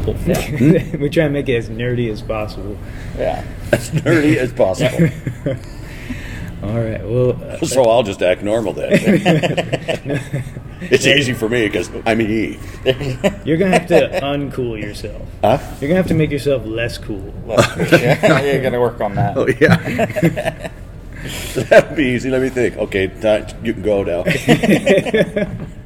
possible. we try and make it as nerdy as possible. Yeah. As nerdy as possible. All right. Well, uh, so I'll just act normal then. it's easy for me because I'm he. you're gonna have to uncool yourself. Huh? You're gonna have to make yourself less cool. yeah, you're gonna work on that. Oh yeah. That'd be easy. Let me think. Okay, time, you can go now.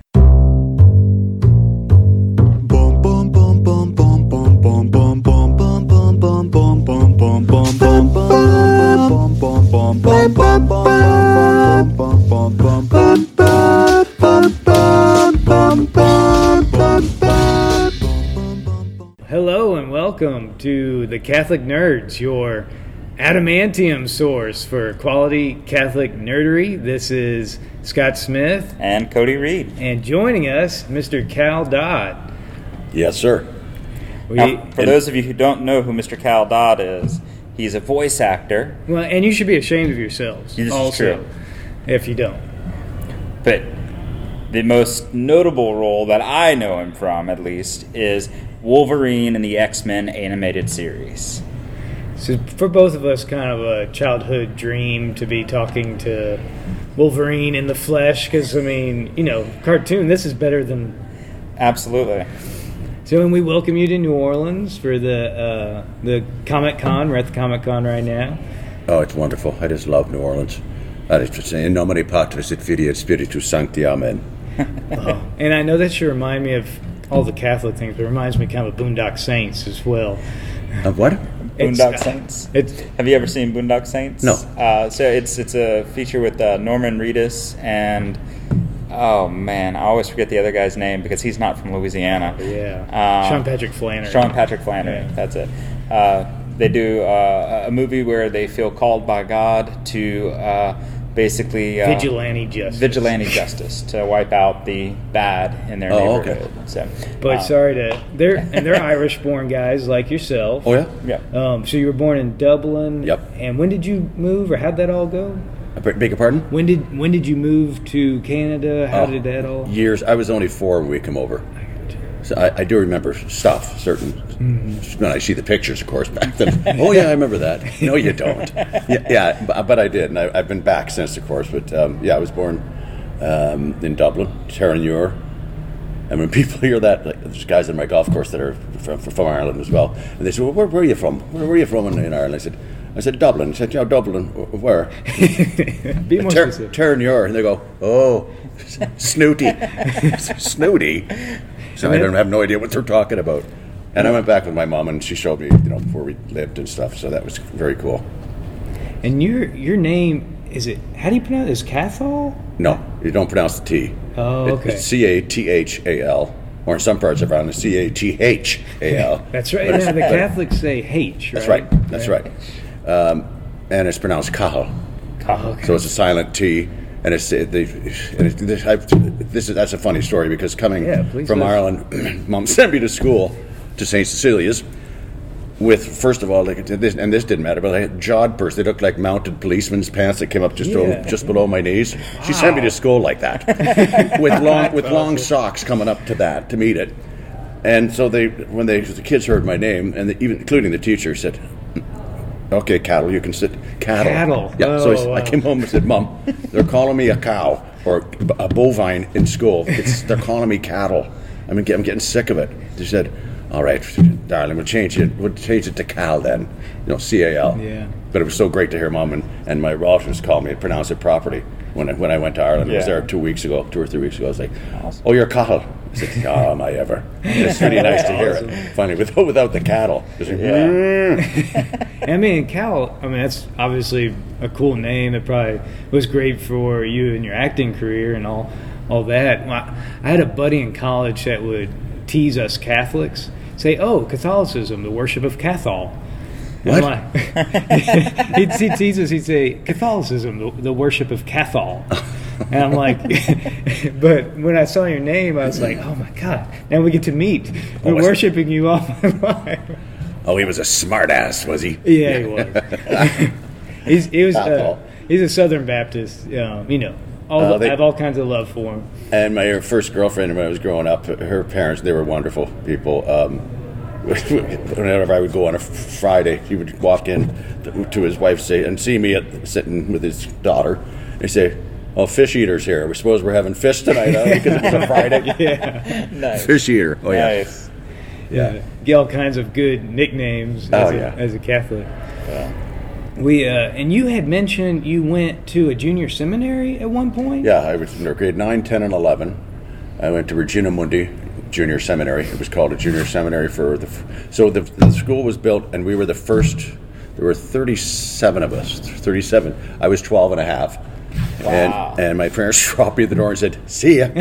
The Catholic Nerds, your adamantium source for quality Catholic nerdery. This is Scott Smith, And Cody Reed. and joining us, Mr. Cal Dodd. yes, sir. We, Now, for those of you who don't know who Mr. Cal Dodd is, he's a voice actor, well, and you should be ashamed of yourselves. This is also, true. if you don't. but the most notable role that I know him from, at least, is Wolverine in the X Men animated series. So for both of us, kind of a childhood dream to be talking to Wolverine in the flesh, because I mean, you know, cartoon. This is better than. Absolutely. So, and we welcome you to New Orleans for the uh, the Comic Con. We're at the Comic Con right now. Oh, it's wonderful. I just love New Orleans. I just say, in nomine Patris et Filii et Spiritus Sancti, Amen. And I know that you remind me of all the Catholic things, but it reminds me kind of Boondock Saints as well. Uh, what? It's- Boondock Saints. It's Have you ever seen Boondock Saints? No. Uh, so it's it's a feature with uh, Norman Reedus and oh man, I always forget the other guy's name because he's not from Louisiana. yeah, Um, Sean Patrick Flannery. Sean Patrick Flannery. Yeah. That's it. Uh, they do uh, a movie where they feel called by God to uh, basically uh, Vigilante justice. vigilante justice to wipe out the bad in their Oh, okay. neighborhood. So, But uh, sorry to they're and they're Irish-born guys like yourself. Oh, yeah? yeah. Um, so you were born in Dublin. Yep. And when did you move, or how'd that all go? I beg beg your pardon? When did when did you move to Canada? How Oh, did that all? Years. I was only four when we came over. So I, I do remember stuff, certain. When I see the pictures, of course, back then. oh, yeah, I remember that. No, you don't. Yeah, yeah but, but I did. And I, I've been back since, of course. But um, yeah, I was born um, in Dublin, Terenure. And when people hear that, like, there's guys in my golf course that are from, from Ireland as well. And they say, well, where, where are you from? Where, are you from in, in Ireland? I said, I said, Dublin. I said, yeah, Dublin. Where? Be more Ter- specific. Terenure. And they go, oh, snooty. snooty. So I don't have no idea what they're talking about. And I went back with my mom, and she showed me, you know, where we lived and stuff. So that was very cool. And your your name is it? How do you pronounce it? Is Cathal? No, you don't pronounce the T. Oh, It- okay. It's C A T H A L, or in some parts of Ireland, C A T H A L. That's right. It's- the Catholics say H. Right? That's right. That's right. Um, and it's pronounced Cahill. Oh, okay. So it's a silent T, and it's uh, the. And it, this, I, this is that's a funny story because coming Yeah, please from do. Ireland, mom sent me to school to St Cecilia's with first of all, like this, and this didn't matter, but I had jodhpurs. They looked like mounted policemen's pants that came up just Yeah. o- just below my knees. She sent me to school like that, with long with long socks coming up to that to meet it. And so they, when they, the kids heard my name, and the, even including the teacher, said, "Okay, cattle, you can sit." Cattle. Cattle. Yeah. so I, Oh, I wow. came home and said, "Mom, they're calling me a cow or a bovine in school. It's, they're calling me cattle. I'm, I'm getting sick of it." They said, "All right, darling, we'll change it. We'll change it to Cal then. You know, C A L." Yeah. But it was so great to hear mom and, and my relatives call me and pronounce it properly. When I, when I went to Ireland, I was Yeah. there two weeks ago, two or three weeks ago. I was like, "Oh, you're cattle." I said, "Oh, am I ever?" It's really nice to hear it. Finally, without without the cattle. It's like, mm. I mean, Cal. I mean, that's obviously a cool name. It probably was great for you and your acting career and all, all that. I had a buddy in college that would tease us Catholics, say, "Oh, Catholicism, the worship of Cathol." What? Like- he'd, he'd tease us. He'd say, "Catholicism, the, the worship of Cathol." And I'm like, but when I saw your name, I was like, oh my God, now we get to meet. We're Oh, was worshiping you all my life. Oh, he was a smart ass, was he? Yeah, he was. he's he was uh, Catholic. he's a Southern Baptist. Um, you know, all Uh, they- I have all kinds of love for him. And my first girlfriend when I was growing up, her parents they were wonderful people. Um, whenever I would go on a Friday, he would walk in to, to his wife say and see me at, sitting with his daughter. He'd say, "Oh, fish eaters here. We suppose we're having fish tonight huh? because it's a Friday." Yeah. Nice. Fish eater. Oh yeah. Nice. yeah. Get all kinds of good nicknames as, Oh, a, yeah. as a Catholic. Yeah. We uh, and you had mentioned you went to a junior seminary at one point. Yeah, I was in grade 9, 10, and 11. I went to Regina Mundi Junior Seminary. It was called a junior seminary for the. So the, the school was built, and we were the first. There were 37 of us, 37. I was 12 and a half. Wow. And, and my parents dropped me at the door and said, "See ya,"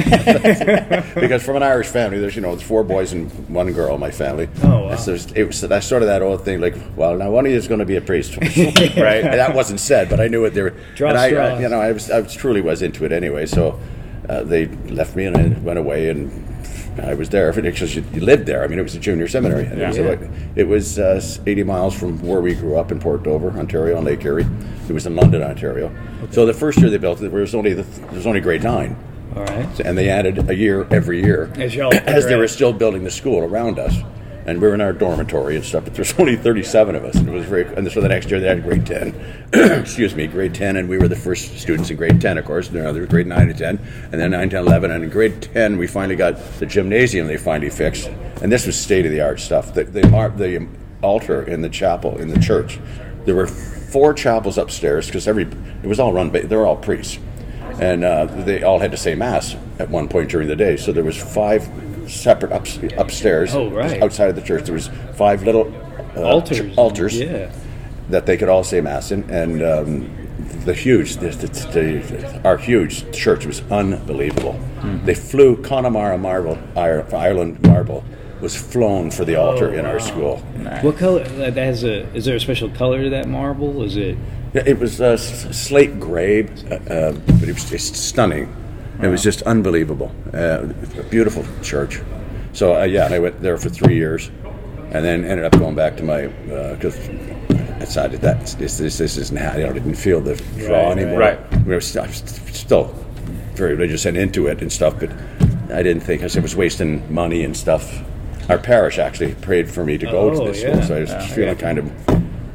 because from an Irish family, there's you know there's four boys and one girl in my family. Oh, wow. So there's- it was that's sort of that old thing, like, well, now one of you is going to be a priest, right? And that wasn't said, but I knew it. They were, Draw and I, straws. I, you know, I was, I was truly was into it anyway. So uh, they left me and I went away and I was there because you, you lived there. I mean, it was a junior seminary. And it was, Yeah. like- it was uh, 80 miles from where we grew up in Port Dover, Ontario, on Lake Erie. It was in London, Ontario. So the first year they built it, there was only the, there was only grade nine, All right. and they added a year every year As as they were still building the school around us. And we were in our dormitory and stuff, but there's only 37 of us, and it was very. And so the next year they had grade 10, excuse me, grade 10, and we were the first students in grade 10, of course. And there grade 9 and 10, and then 9, 10, 11, and in grade 10 we finally got the gymnasium. They finally fixed, and this was state of the art stuff. The the, the altar in the chapel in the church, there were four chapels upstairs because every it was all run by they were all priests and uh, they all had to say mass at one point during the day. So there was five separate ups, upstairs, Oh, right. outside of the church. There was five little uh, Altars. ch- altars Yeah. that they could all say mass in, and um, the huge, the, the, the, our huge church was unbelievable. They flew Connemara marble, Ireland marble was flown for the altar in our school. What color? That has a. Is there a special color to that marble? Is it? Yeah, It was uh, slate gray, uh, uh, but it was just stunning. It was just unbelievable. Uh, a beautiful church. So uh, yeah, I went there for three years, and then ended up going back to my because I decided that this this this isn't how you know I didn't feel the draw Right, anymore. right. We were st- I was still very religious and into it and stuff, but I didn't think I was- I was wasting money and stuff. Our parish actually prayed for me to go Oh, to this yeah. school, so I was Yeah. feeling kind of.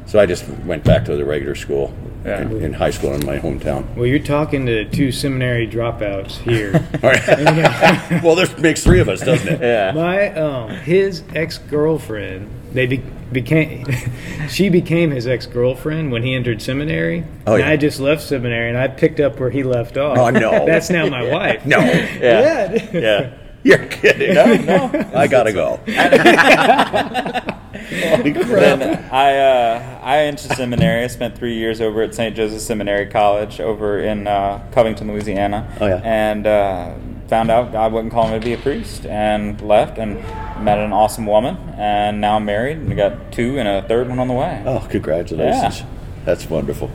So I just went back to the regular school Yeah. in, in high school in my hometown. Well, you're talking to two seminary dropouts here. All right. well, this makes three of us, doesn't it? Yeah. My um, his ex girlfriend. They be- became. she became his ex girlfriend when he entered seminary. Oh, and yeah. I just left seminary, and I picked up where he left off. Oh, no. That's now my wife. No, Yeah. Yeah. Yeah. you're kidding. No, no. I gotta go. Then I uh, I went to seminary. I spent three years over at St. Joseph Seminary College over in uh, Covington, Louisiana. Oh, yeah. And uh, found out God wasn't calling me to be a priest, and left and met an awesome woman, and now I'm married. And we got two and a third one on the way. Oh, congratulations. Yeah. That's wonderful.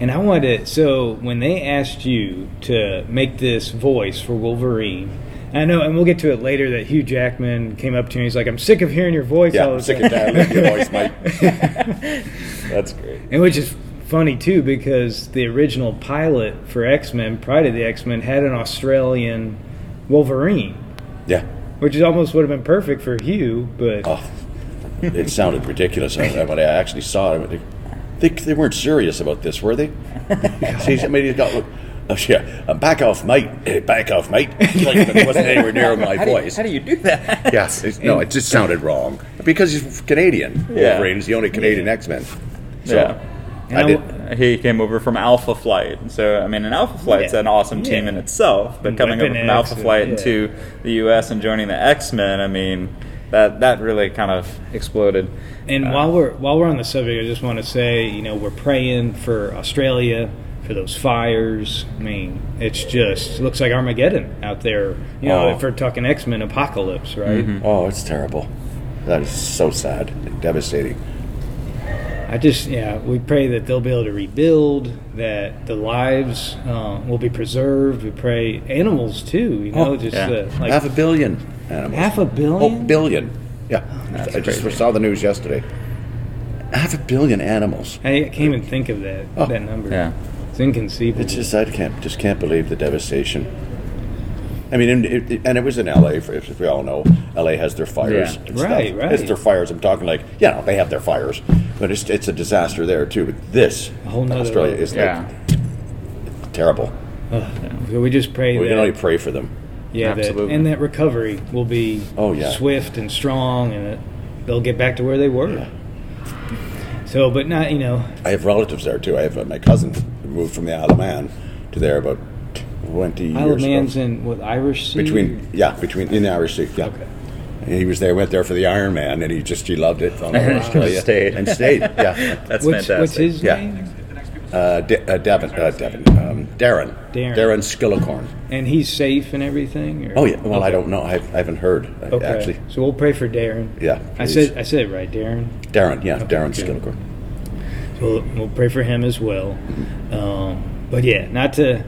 And I wanted to, so when they asked you to make this voice for Wolverine, I know, and we'll get to it later that Hugh Jackman came up to me. He's like, "I'm sick of hearing your voice Yeah, all I'm sick time." of that. Your voice, Mike. That's great. And which is funny too because the original pilot for X Men, Pride of the X Men, had an Australian Wolverine, Yeah. which is almost would have been perfect for Hugh, but Oh, it sounded ridiculous when I actually saw it. They, they weren't serious about this, were they? See, I mean, he's got. Oh, yeah, uh, back off, mate. Eh, Back off, mate. Like, it wasn't anywhere near my How do, you, voice. how do you do that? Yes, it's, no, it just sounded wrong because he's Canadian. Yeah. Wolverine is the only Canadian X Men. So Yeah. And I I did. He came over from Alpha Flight, so I mean, an Alpha Flight's Yeah. an awesome team Yeah. in itself. But coming Weapon over from X Alpha and- Flight yeah. into the U.S. and joining the X Men, I mean, that that really kind of exploded. And Uh, while we're while we're on the subject, I just want to say, you know, we're praying for Australia for those fires. I mean, it's just looks like Armageddon out there. You know, Oh. if we're talking X Men apocalypse, right? Oh, it's terrible. That is so sad, and devastating. I just yeah, we pray that they'll be able to rebuild, that the lives uh, will be preserved. We pray animals too. You know, Oh, just yeah. uh, like half a billion animals. half a billion. Oh, billion. billion. Yeah, That's I just crazy. saw the news yesterday. Half a billion animals. I can't even think of that Oh. that number. Yeah. It's inconceivable. It's just I can't just can't believe the devastation. I mean, and it, and it was in L.A. For, as we all know, LA has their fires. Yeah. and stuff. Right, right. It's their fires. I'm talking like, yeah, no, they have their fires, but it's it's a disaster there too. But this, whole nother Australia is Yeah. like terrible. So we just pray We that can only pray for them. yeah, that, Absolutely. and that recovery will be Oh, yeah. swift and strong, and that they'll get back to where they were. Yeah. So, but not you know, I have relatives there too. I have uh, my cousin who moved from the Isle of Man to there about twenty Isle of years Man's ago. in what Irish Sea? Between yeah, between in the Irish Sea. Yeah. Okay. And he was there, went there for the Iron Man, and he just he loved it. All over Australia Stayed. and stayed. Yeah. That's what's, fantastic. what's his Yeah. name? Uh, De- uh, Devin, uh, Devin, um, Darren, Darren. Darren Skillicorn. And he's safe and everything. Or? Oh yeah. Well, I don't know. I, I haven't heard uh, Okay. actually. So we'll pray for Darren. Yeah. I said I said it right, Darren. Darren. Yeah, Darren good. Skillicorn. We'll, we'll pray for him as well. Um, but yeah, not to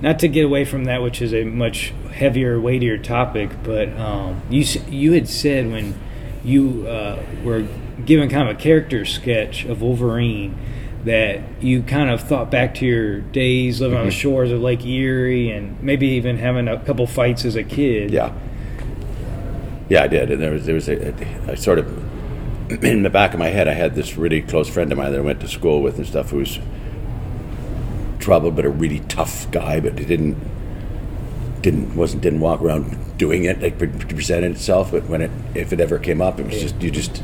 not to get away from that, which is a much heavier, weightier topic. But um, you you had said when you uh, were given kind of a character sketch of Wolverine that you kind of thought back to your days living on the shores of Lake Erie and maybe even having a couple fights as a kid. Yeah. Yeah, I did. And there was there was a, a, a sort of in the back of my head, I had this really close friend of mine that I went to school with and stuff, who was troubled, but a really tough guy, but he didn't didn't wasn't didn't walk around doing it like pre- presented itself. But when it if it ever came up, it was just you just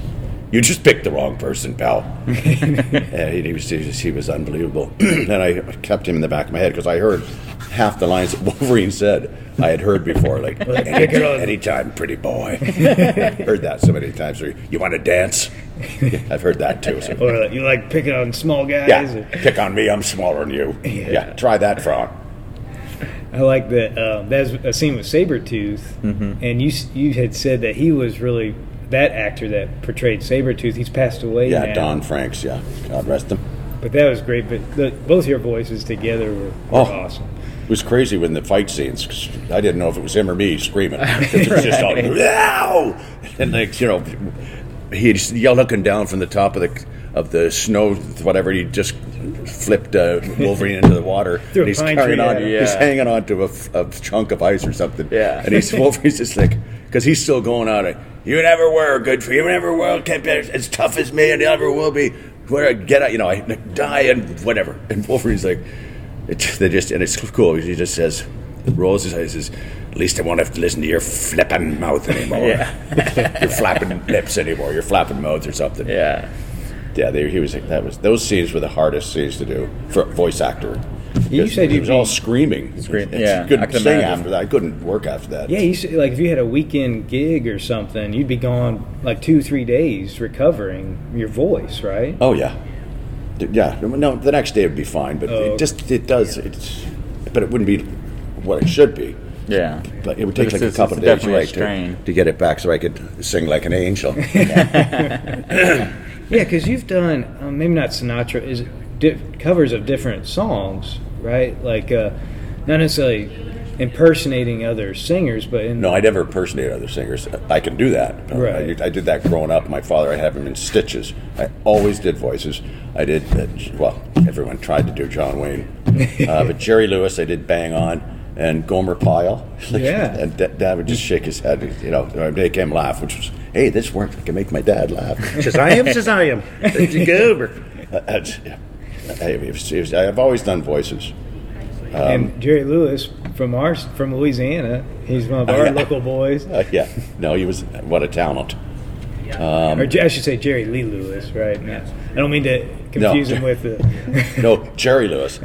you just picked the wrong person, pal. and he, was he was, he was unbelievable. and I kept him in the back of my head because I heard half the lines that Wolverine said I had heard before, like pick it on. any, anytime, pretty boy. heard that so many times. Or you want to dance? I've heard that too. So. Or you like picking on small guys? Yeah, or- pick on me. I'm smaller than you. Yeah, try that frog. I like that. Um, that's a scene with Sabretooth, Mm-hmm. and you you had said that he was really that actor that portrayed Sabretooth. He's passed away Yeah, now. Don Franks. Yeah, God rest him. But that was great. But the, both your voices together were, were Oh. awesome. It was crazy when the fight scenes. 'cause I didn't know if it was him or me screaming. It was just all, "Ow!" and like you know, he just yelled looking down from the top of the of the snow, whatever. He just flipped uh, Wolverine into the water, and he's pine carrying tree on. at him. He's hanging on to a, f- a chunk of ice or something. Yeah. and he's Wolverine's just like because he's still going on it. You never were good for you. Never were kept as, as tough as me, and never will be. Where I get out, you know, I die and whatever. And Wolverine's like, it, they just and it's cool. He just says, rolls his eyes, says, "At least I won't have to listen to your flipping mouth anymore. Yeah. your flapping lips anymore. Your flapping mouth or something." Yeah. yeah. They, he was like, that was those scenes were the hardest scenes to do for a voice actor. You said he was all screaming. Scream- It's- yeah, couldn't sing imagine. after that. I couldn't work after that. Yeah, you said, like if you had a weekend gig or something, you'd be gone like two, three days recovering your voice, right? Oh yeah, yeah. No, the next day would be fine, but Oh, it just it does it's, but it wouldn't be what it should be. Yeah. But it would take It's- like a couple of days right, to, to get it back so I could sing like an angel. Yeah, because you've done um, maybe not Sinatra is di- covers of different songs, right? Like uh, not necessarily impersonating other singers, but in no, I never impersonate other singers. I can do that. Right. I, I did that growing up. My father, I have him in stitches. I always did voices. I did, uh, well, everyone tried to do John Wayne. Uh, but Jerry Lewis, I did Bang On. And Gomer Pyle. Yeah. and Da- Dad would just shake his head, you know, or make him laugh, which was, hey, this worked. I can make my dad laugh. Shazam, Shazam. Let's go over. That's- yeah. Hey, it was- it was- I've always done voices. and Jerry Lewis from our from Louisiana. He's one of our yeah. local boys. Uh, yeah, no, he was what a talent. or I should say Jerry Lee Lewis, right? Not- I don't mean to confuse No. him with the. No, Jerry Lewis,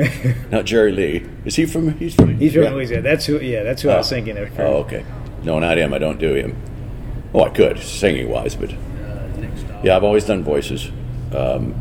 not Jerry Lee. Is he from? He's from. He's from yeah. Louisiana. That's who. Yeah, that's who I was thinking of. Oh, okay. No, not him. I don't do him. Oh, I could singing wise, but yeah, I've always done voices. Um,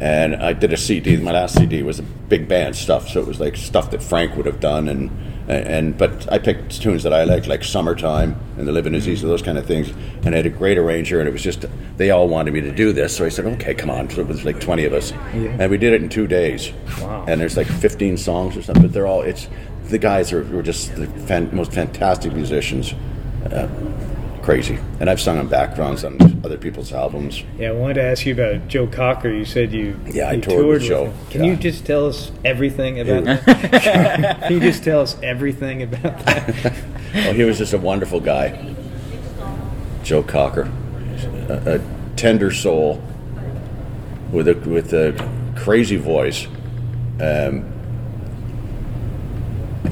and I did a CD. My last CD was a big band stuff, so it was like stuff that Frank would have done, and and but I picked tunes that I liked, like "Summertime" and "The Living Is Easy," those kind of things. And I had a great arranger, and it was just they all wanted me to do this, so I said, "Okay, come on." So it was like twenty of us, and we did it in two days. Wow. And there's like fifteen songs or something, but they're all it's the guys are were just the fan, most fantastic musicians. Uh, crazy, and I've sung on backgrounds on other people's albums. Yeah, I wanted to ask you about Joe Cocker. You said you Yeah, I you toured with with Joe. him. Can Yeah. you just tell us everything about that? Can you just tell us everything about that? Oh, he was just a wonderful guy. Joe Cocker, a, a tender soul with a with a crazy voice. Um,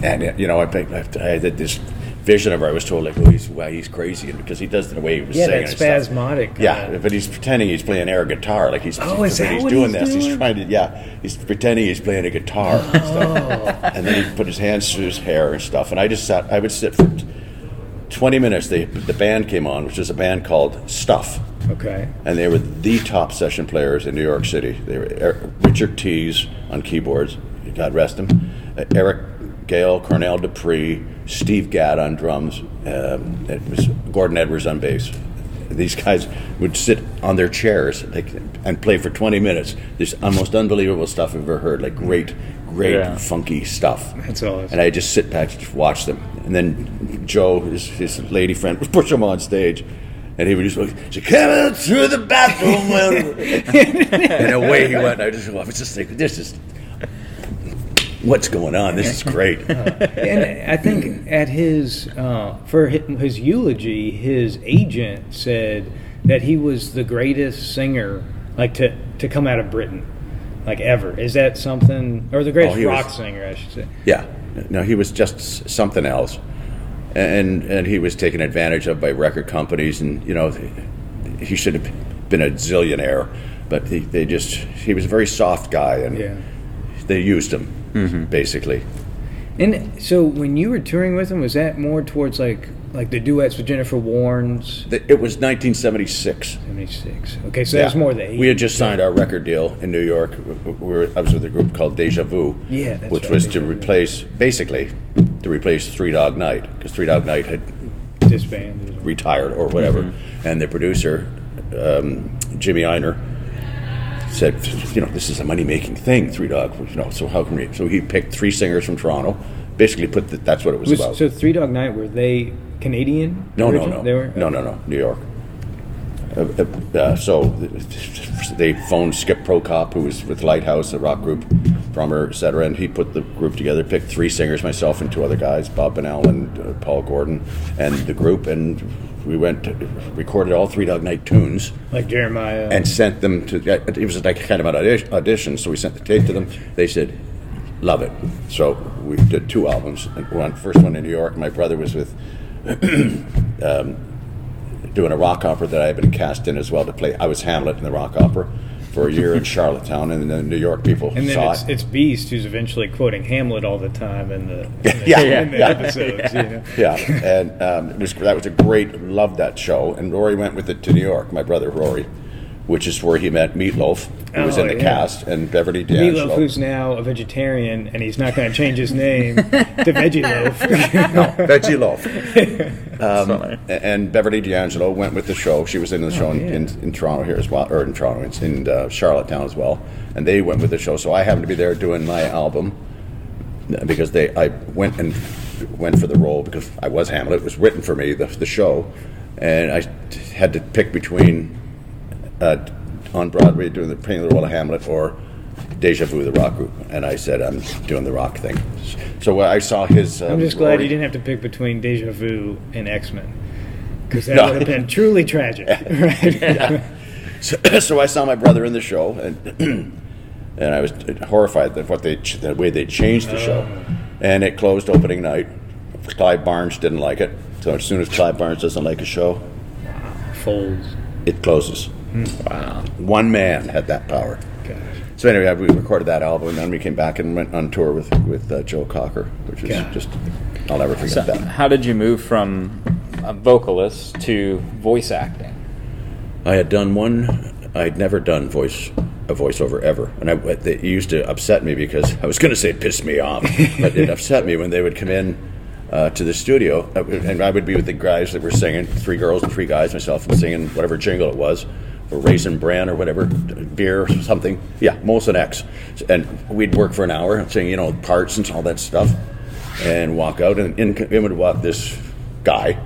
and you know, I, think- I had this vision of her. I was told like, oh, he's well, he's crazy, and because he does it in the way he was Yeah, saying that and stuff. spasmodic. Yeah, uh, but he's pretending he's playing air guitar, like he's, Oh, is that he's what doing he's this. doing? He's trying to, yeah, he's pretending he's playing a guitar and stuff. And then he put his hands through his hair and stuff. And I just sat, I would sit for t- 20 minutes. They, the band came on, which is a band called Stuff. okay. And they were the top session players in New York City. They were Er- Richard Tees on keyboards, God rest him, uh, Eric Gale, Cornell Dupree, Steve Gadd on drums, um, it was Gordon Edwards on bass. These guys would sit on their chairs like, and play for 20 minutes. This almost unbelievable stuff I've ever heard, like great, great, Yeah. funky stuff. That's awesome. And I just sit back and just watch them. And then Joe, his, his lady friend, would push him on stage. And he would just look, she came out through the bathroom. window." and away he went. I just, I was just thinking, this is, what's going on? This is great. and I think at his uh, for his eulogy, his agent said that he was the greatest singer, like to to come out of Britain, like ever. Is that something, or the greatest Oh, he was- rock singer, I should say? Yeah. No, he was just something else. And and he was taken advantage of by record companies, and you know, he should have been a zillionaire, but he, they just he was a very soft guy, and Yeah. they used him basically. And so when you were touring with him, was that more towards like like the duets with Jennifer Warnes? Th- It was 1976. Seventy six. Okay, so that's more the 80s. We had just signed our record deal in New York. We were, I was with a group called Deja Vu, Yeah, that's which right, was Deja to Vu. replace, basically, to replace Three Dog Night, because Three Dog Night had disbanded. retired or whatever. And the producer, um, Jimmy Ienner, said, you know, this is a money making thing, Three Dog. You know, so how can we? So he picked three singers from Toronto. Basically, put the, that's what it was, Was, about. so Three Dog Night were they Canadian? No, no, no, They were no, no, no, New York. Uh, uh, uh, so they phoned Skip Prokop, who was with Lighthouse, a rock group, drummer, etc., and he put the group together. Picked three singers, myself and two other guys, Bob Bennell and uh, Paul Gordon, and the group, and we went, to, recorded all Three Dog Night tunes, like Jeremiah. and sent them to. It was like kind of an audition, so we sent the tape to them. They said, "Love it." So we did two albums. One first one in New York. My brother was with um, doing a rock opera that I had been cast in as well to play. I was Hamlet in the rock opera for a year in Charlottetown, and the New York people And then saw it's, it. it's Beast who's eventually quoting Hamlet all the time in the, in the, Yeah, in the yeah. episodes. You know? yeah, and um, it was that was a great. Loved that show. And Rory went with it to New York. My brother Rory, which is where he met Meatloaf, who was Oh, in the yeah. cast, and Beverly Meatloaf, who's now a vegetarian, and he's not going to change his name to Veggie Loaf. no, Veggie Loaf. Um, Sorry. and Beverly D'Angelo went with the show. She was in the show in, Oh, yeah. in, in Toronto here as well, or in Toronto, it's in uh, Charlottetown as well. And they went with the show. So I happened to be there doing my album because they I went and went for the role because I was Hamlet. It was written for me, the, the show, and I had to pick between uh, on Broadway doing the playing the role of Hamlet or Deja Vu, the rock group. And I said I'm doing the rock thing. So I saw his. Uh, I'm just glad Rory- you didn't have to pick between Deja Vu and X Men. Because that No. would have been truly tragic. Right? So, so I saw my brother in the show, and and I was horrified at what they the way they changed the show, and it closed opening night. Clive Barnes didn't like it, so as soon as Clive Barnes doesn't like a show, Folds. it closes. Wow. One man had that power. Gosh. So anyway, we recorded that album, and then we came back and went on tour with with uh, Joe Cocker, which is God. just I'll never forget So, that. how did you move from a vocalist to voice acting? I had done one. I'd never done voice a voiceover ever, and I, it used to upset me because I was going to say piss me off, but it upset me when they would come in uh, to the studio, uh, and I would be with the guys that were singing, three girls and three guys, myself, and singing whatever jingle it was, or Raisin Bran or whatever, beer or something. Yeah, Molson Ex, and we'd work for an hour sing, you know, parts and all that stuff, and walk out, and in, in would walk this guy.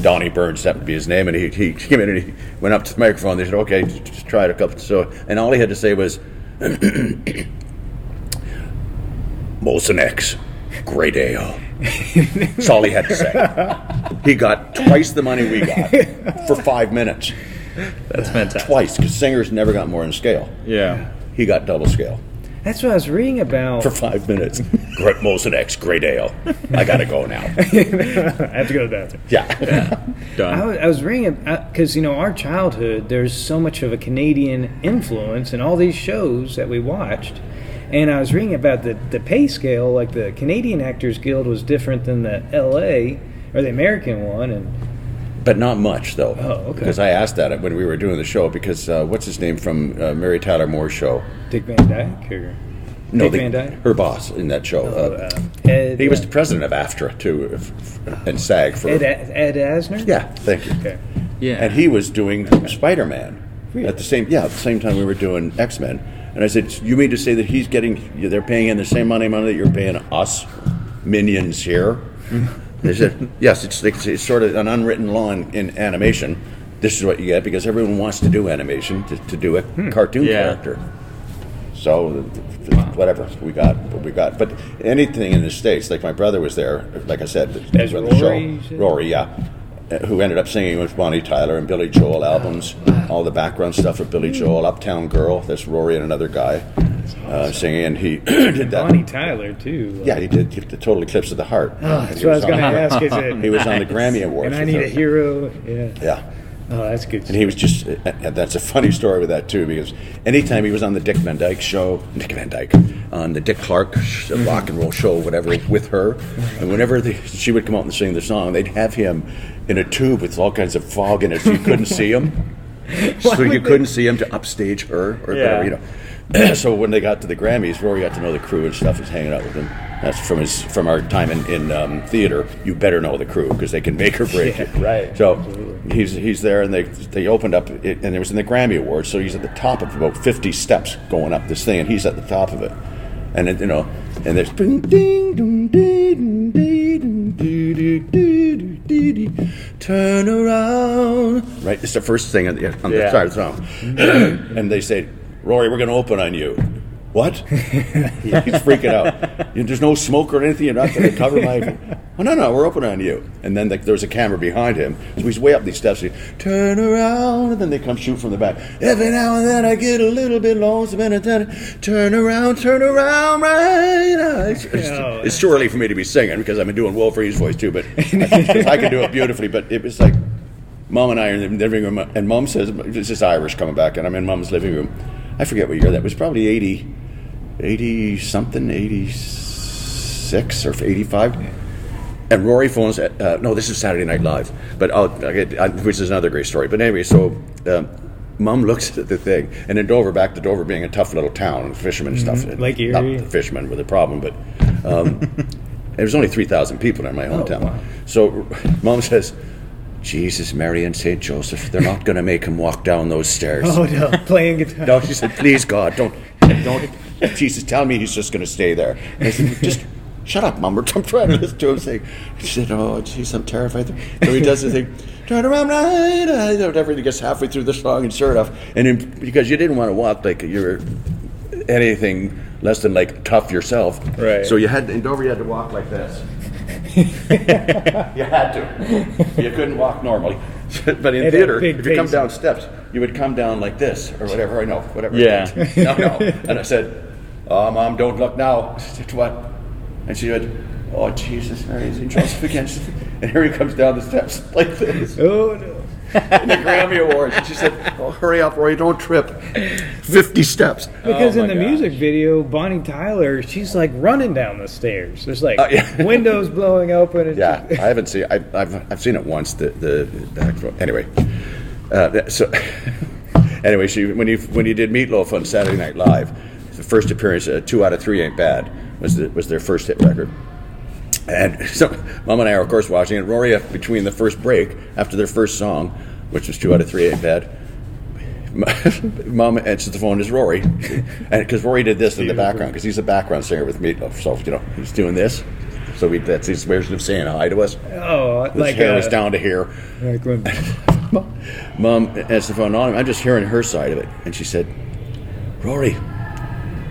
Donnie Burns, that would be his name, and he, he came in and he went up to the microphone. They said, "Okay, just just try it a couple." So, and all he had to say was, "Molson Ex," Great ale. That's all he had to say. He got twice the money we got for five minutes. That's fantastic. Twice, because singers never got more in scale. Yeah. He got double scale That's what I was reading about. for five minutes. Great Molson Ex, great ale. I gotta go now. I have to go to the bathroom. Yeah. I Done. was, I was reading because uh, you know our childhood. There's so much of a Canadian influence in all these shows that we watched, and I was reading about the the pay scale. Like the Canadian Actors Guild was different than the L.A. or the American one, and But not much, though. Oh, okay. Because I asked that when we were doing the show. Because uh, what's his name from uh, Mary Tyler Moore show? Dick Van Dyke or No, Dick the- Van Dyke. her boss in that show. Oh, uh, uh, Ed, he was the president of AFTRA too, f- f- and SAG for. Ed, Ed Asner. yeah, thank you. Okay. Yeah. And he was doing Spider Man Really? at the same yeah at the same time we were doing X Men. And I said, you mean to say that he's getting they're paying him the same money money that you're paying us minions here? yes. It's, it's it's sort of an unwritten law in, in animation. This is what you get because everyone wants to do animation to, to do a hmm. cartoon Yeah. character. So, th- th- whatever we got, what we got. But anything in the states, like my brother was there. Like I said, As Rory, the show, said? Rory, yeah, who ended up singing with Bonnie Tyler and Billy Joel albums, all the background stuff with Billy Joel, Uptown Girl. That's Rory and another guy uh, singing, and he did that. Bonnie Tyler too. Yeah, he did the Total Eclipse of the Heart. Oh, that's what I was going to ask. Is it? He was on the Grammy Awards. And I need a hero. Yeah. Yeah. Oh, that's good. And he was just, and that's a funny story with that too, because anytime he was on the Dick Van Dyke show, Dick Van Dyke, on the Dick Clark sh- rock and roll show, whatever, with her, and whenever they, she would come out and sing the song, they'd have him in a tube with all kinds of fog in it, so you couldn't see him. so you couldn't see him to upstage her or Yeah. whatever, you know. so when they got to the Grammys, Rory got to know the crew and stuff. Was hanging out with them. That's from his from our time in, in um, theater. You better know the crew because they can make or break yeah, you. Right. So absolutely. he's he's there, and they they opened up, it, and it was in the Grammy Awards. So he's at the top of about 50 steps going up this thing, and he's at the top of it, and it, you know, and there's ding ding ding ding ding ding ding turn around. Right, it's the first thing on the, on yeah. side of the song. and they say, Rory, we're going to open on you. What? He's freaking out. You- There's no smoke or anything. You're not going to cover my. Oh no, no, we're open on you. And then like, there's a camera behind him, so he's way up these steps. He turn around, and then they come shoot from the back. Every now and then I get a little bit lonesome, and I turn, turn around, turn around, right. It's, it's, Oh. it's too early for me to be singing because I've been doing Wolverine's voice too, but I can do it beautifully. But it was like. Mom and I are in the living room, and Mom says, "This is Irish coming back," and I'm in Mom's living room. I forget what year that was. Probably 80, 80 something, 86 or 85. And Rory phones. At, uh, no, this is Saturday Night Live, but I'll, I'll get, I, which is another great story. But anyway, so um, Mom looks at the thing, and in Dover, back to Dover being a tough little town, fishermen and stuff. Lake Not Erie. the fishermen with a problem, but um, there was only three thousand people in my hometown. wow. So Mom says. Jesus, Mary, and Saint Joseph, they're not going to make him walk down those stairs. Oh no, playing guitar. No, she said, please God, don't, don't. Jesus, tell me he's just going to stay there. And I said, just shut up, Mum. I'm trying to listen to him say. She said, oh, jeez, I'm terrified. So he does the thing, turn around, right, right, whatever. He gets halfway through the song and sure enough, and in, because you didn't want to walk like you're anything less than like tough yourself. Right. So you had in Dover, you had to walk like this. you had to. You couldn't walk normally. but in a theater, big if you come down steps, you would come down like this or whatever. I know, whatever. Yeah. no, no. And I said, "Oh, mom, don't look now." She said, "What?" And she went, "Oh, Jesus, Mary, St. Joseph again." And here he comes down the steps like this Oh no. In the Grammy Awards. And she said, "Oh, hurry up, Roy, don't trip." Fifty steps. Because Oh in the gosh. music video, Bonnie Tyler, she's like running down the stairs. There's like Uh, yeah. windows blowing open. And Yeah, she- I haven't seen. I've, I've, I've seen it once. The the back anyway. Uh, so anyway, she when you when you did Meatloaf on Saturday Night Live, the first appearance, uh, two out of three ain't bad, was the, was their first hit record. And so Mom and I are of course watching it. Rory, between the first break after their first song, which was two out of three ain't bad. Mom answers the phone. Is Rory, and because Rory did this in the background because he's a background singer with me. so you know he's doing this. So we, that's his version of saying hi to us. oh, His like hair uh, was down to here. Like when, Mom answers the phone on him. I'm just hearing her side of it, and she said, "Rory,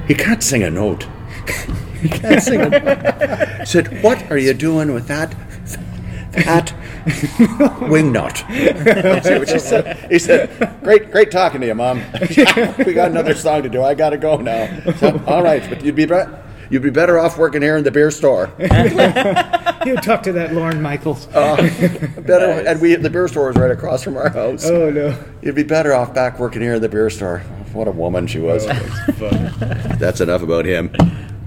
he can't sing a note." Can't sing it. Said, what are you doing with that fat wing nut? See what she said? He said, great, great talking to you, Mom. we got another song to do. I got to go now. So, all right, but you'd be better. You'd be better off working here in the beer store. You talk to that Lorne Michaels. Oh, better, and we the beer store is right across from our house. oh no. You'd be better off back working here in the beer store. What a woman she was. Oh, that's enough about him.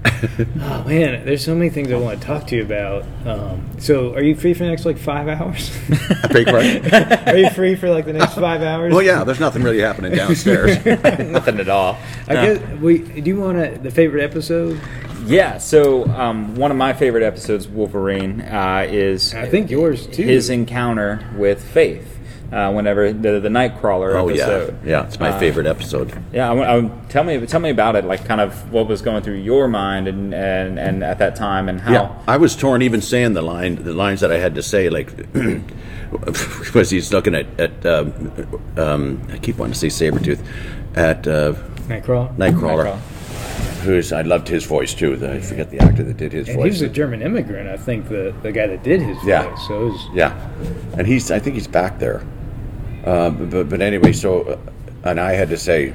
Oh man, there's so many things I want to talk to you about. Um, so, are you free for the next like five hours? Big part. are you free for like the next five hours? Well, yeah, there's nothing really happening downstairs. Nothing at all. I guess we. Do you want to the favorite episode? Yeah, so um, one of my favorite episodes, Wolverine, uh, is I think yours too. his encounter with Faith. Uh, whenever the the Nightcrawler oh yeah, episode. yeah, it's my Uh, favorite episode. Yeah, I, I, tell me tell me about it. Like, kind of what was going through your mind and and, and at that time, and how. Yeah, I was torn even saying the line, the lines that I had to say, like, was he's looking at, at um, um, I keep wanting to say Sabretooth, at uh, Nightcrawler. Nightcrawler, who's, I loved his voice too. I forget the actor that did his And he voice. was a German immigrant, I think. The the guy that did his Yeah. voice. So it was, Yeah, and he's, I think he's back there. Uh, but, but anyway, so, uh, and I had to say,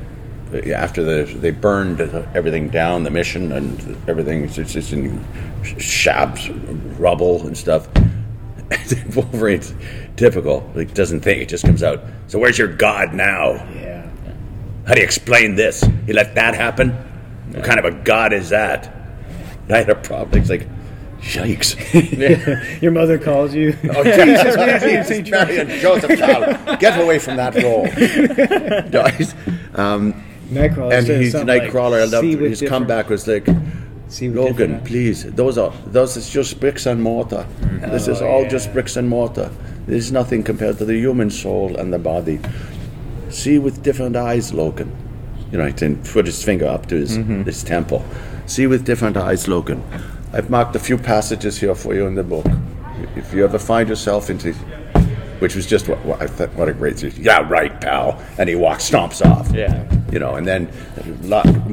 uh, after the they burned everything down, the mission and everything, it's just, in shabs, rubble and stuff. Wolverine's typical. Like doesn't think it just comes out. So where's your god now? yeah. How do you explain this? You let that happen? What kind of a god is that? And I had a problem. It's like, yikes. Your mother calls you. Oh, Jesus, Jesus, Mary and Joseph Child, get away from that role. Um, Nightcrawler. and he's something like, Nightcrawler. I loved "See with his different- comeback was like, see Logan, please, those are those is just bricks and mortar. This is Oh, all yeah. just bricks and mortar. This is nothing compared to the human soul and the body. See with different eyes, Logan. You know, he can put his finger up to his, Mm-hmm. his temple. See with different eyes, Logan. I've marked a few passages here for you in the book. If you ever find yourself into, which was just what, what I thought, what a great, yeah, right, pal. And he walks, stomps off. Yeah. You know, and then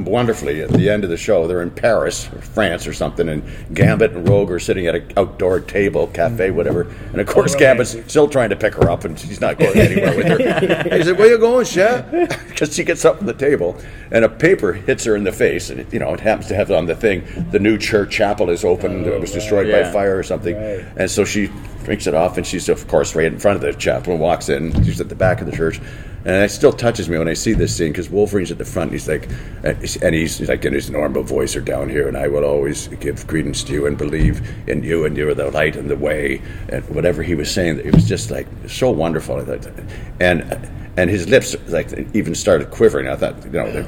wonderfully at the end of the show, they're in Paris or France or something, and Gambit and Rogue are sitting at an outdoor table, cafe, whatever. And of course, oh, Gambit's still trying to pick her up, and she's not going anywhere with her. He said, "Where you going, chef?" Because she gets up from the table, and a paper hits her in the face, and it, you know it happens to have on the thing, the new church chapel is open, it was oh, destroyed by fire or something, and so she drinks it off, and she's of course right in front of the chapel and walks in. She's at the back of the church, and it still touches me when I see this scene because Wolverine's at the front. And He's like, and he's, and he's like in his normal voice or down here, and I will always give credence to you and believe in you, and you're the light and the way, and whatever he was saying, it was just like so wonderful. I thought- And and his lips like even started quivering. I thought, you know, they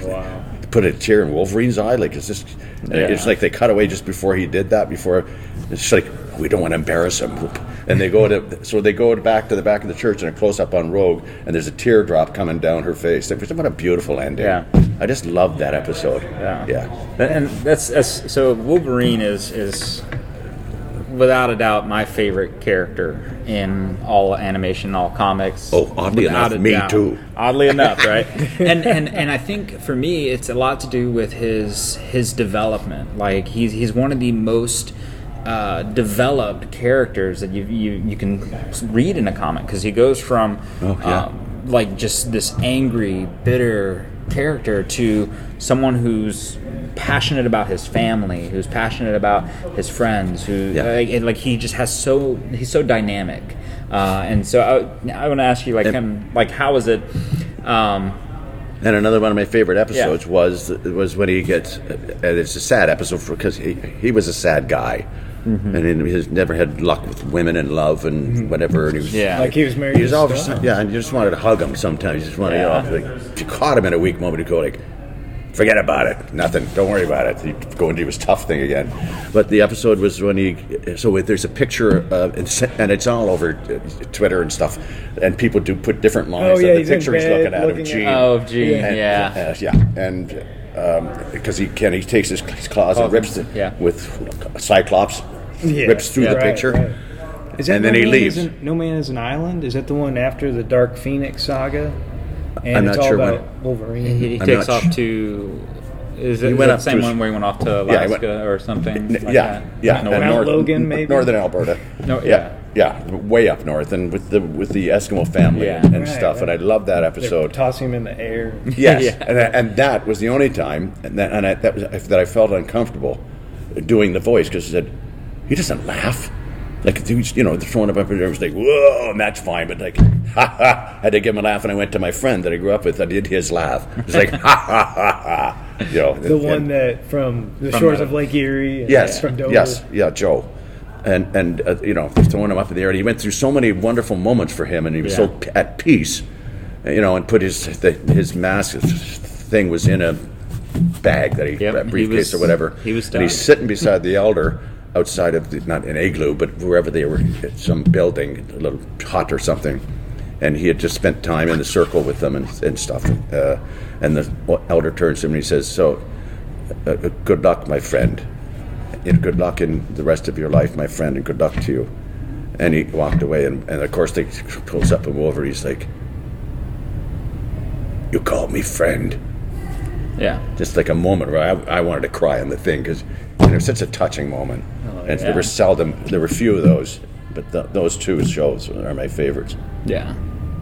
put a tear in Wolverine's eye. Like it's just, it's like they cut away just before he did that. Before it's like we don't want to embarrass him. And they go to so they go back to the back of the church and a close up on Rogue, and there's a teardrop coming down her face. It was what a beautiful ending. Yeah. I just loved that episode. Yeah. yeah. And that's, that's so Wolverine is is without a doubt my favorite character in all animation, all comics. Oh, oddly Without enough, me doubt. too. Oddly enough, right? and and and I think for me, it's a lot to do with his his development. Like he's he's one of the most uh, developed characters that you you you can read in a comic because he goes from Oh, yeah. um, like just this angry, bitter character to someone who's passionate about his family, who's passionate about his friends, who Yeah. like, like he just has so he's so dynamic. Uh, and so I, I want to ask you, like And- him, like how is it? Um, And another one of my favorite episodes was was when he gets, and it's a sad episode because he he was a sad guy, Mm-hmm. and he has never had luck with women and love and whatever. And he was Yeah. Like he was married He was to always yeah, and you just wanted to hug him sometimes. You just wanted Yeah. you know, like if you caught him in a weak moment, you go like. Forget about it. Nothing. Don't worry about it. He'd go into his tough thing again. But the episode was when he. So there's a picture, uh, and it's all over uh, Twitter and stuff. And people do put different lines. Oh, yeah, of he's the in picture he's looking at looking of at- Jean. Oh, Jean, And- yeah. uh, yeah, and because he can, he takes his, his claws and rips it yeah. with Cyclops, Yeah. rips through Yeah. the Right, picture. right. Is that And then no he Man leaves. Is an- no Man is an Island? Is that the one after the Dark Phoenix saga? And I'm it's not all sure about when- Wolverine. he I'm takes off sh- to Is it He went that up the same one where he went off to Yeah, Alaska went- or something? like yeah, that? yeah, No, no, Mount north- Logan, maybe? northern Alberta. No, yeah, yeah, way up north, and with the with the Eskimo family Yeah. and, and Right, stuff. And I love that They're episode. tossing him in the air. Yes, Yeah. and, and that was the only time, and that, and I, that was that I felt uncomfortable doing the voice because he said he doesn't laugh. Like was, you know, throwing up up there, was like, whoa, and that's fine. But like, ha ha, I had to give him a laugh, and I went to my friend that I grew up with. I did his laugh. It's like, ha ha ha ha. You know, The one that from the From shores the- of Lake Erie. and Yes. From Dover. Yes. Yeah, Joe. And and uh, you know, throwing him up in the air. And he went through so many wonderful moments for him, and he was so p- at peace. uh, You know, and put his the, his mask thing was in a bag that he Yep, a he briefcase was- or whatever. he was and he's sitting beside the elder outside of the, not an igloo, but wherever they were, at some building, a little hut or something. And he had just spent time in the circle with them and, and stuff. Uh, and the elder turns to him and he says, "So, uh, uh, good luck, my friend." and good luck in the rest of your life, my friend, and good luck to you. And he walked away, and, and of course, they close up and over. He's like, You called me friend. Yeah. Just like a moment where I, I wanted to cry on the thing because it was such a touching moment. And yeah. there were seldom, there were few of those, but th those two shows are my favorites. Yeah.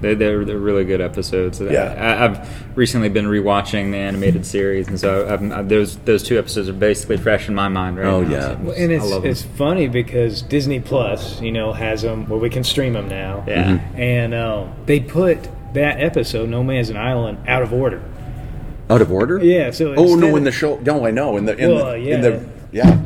They, they're, they're really good episodes. Yeah. I, I've recently been rewatching the animated series, and so I've, i those those two episodes are basically fresh in my mind right Oh, now. yeah. so Well, and it's I love 'em. it's funny because Disney Plus, you know, has them where we can stream them now. Yeah. And uh, they put that episode, No Man's an Island, out of order. Out of order? Yeah, so Oh no! In the show, no, I know. In the in, Well, the, yeah. in the yeah,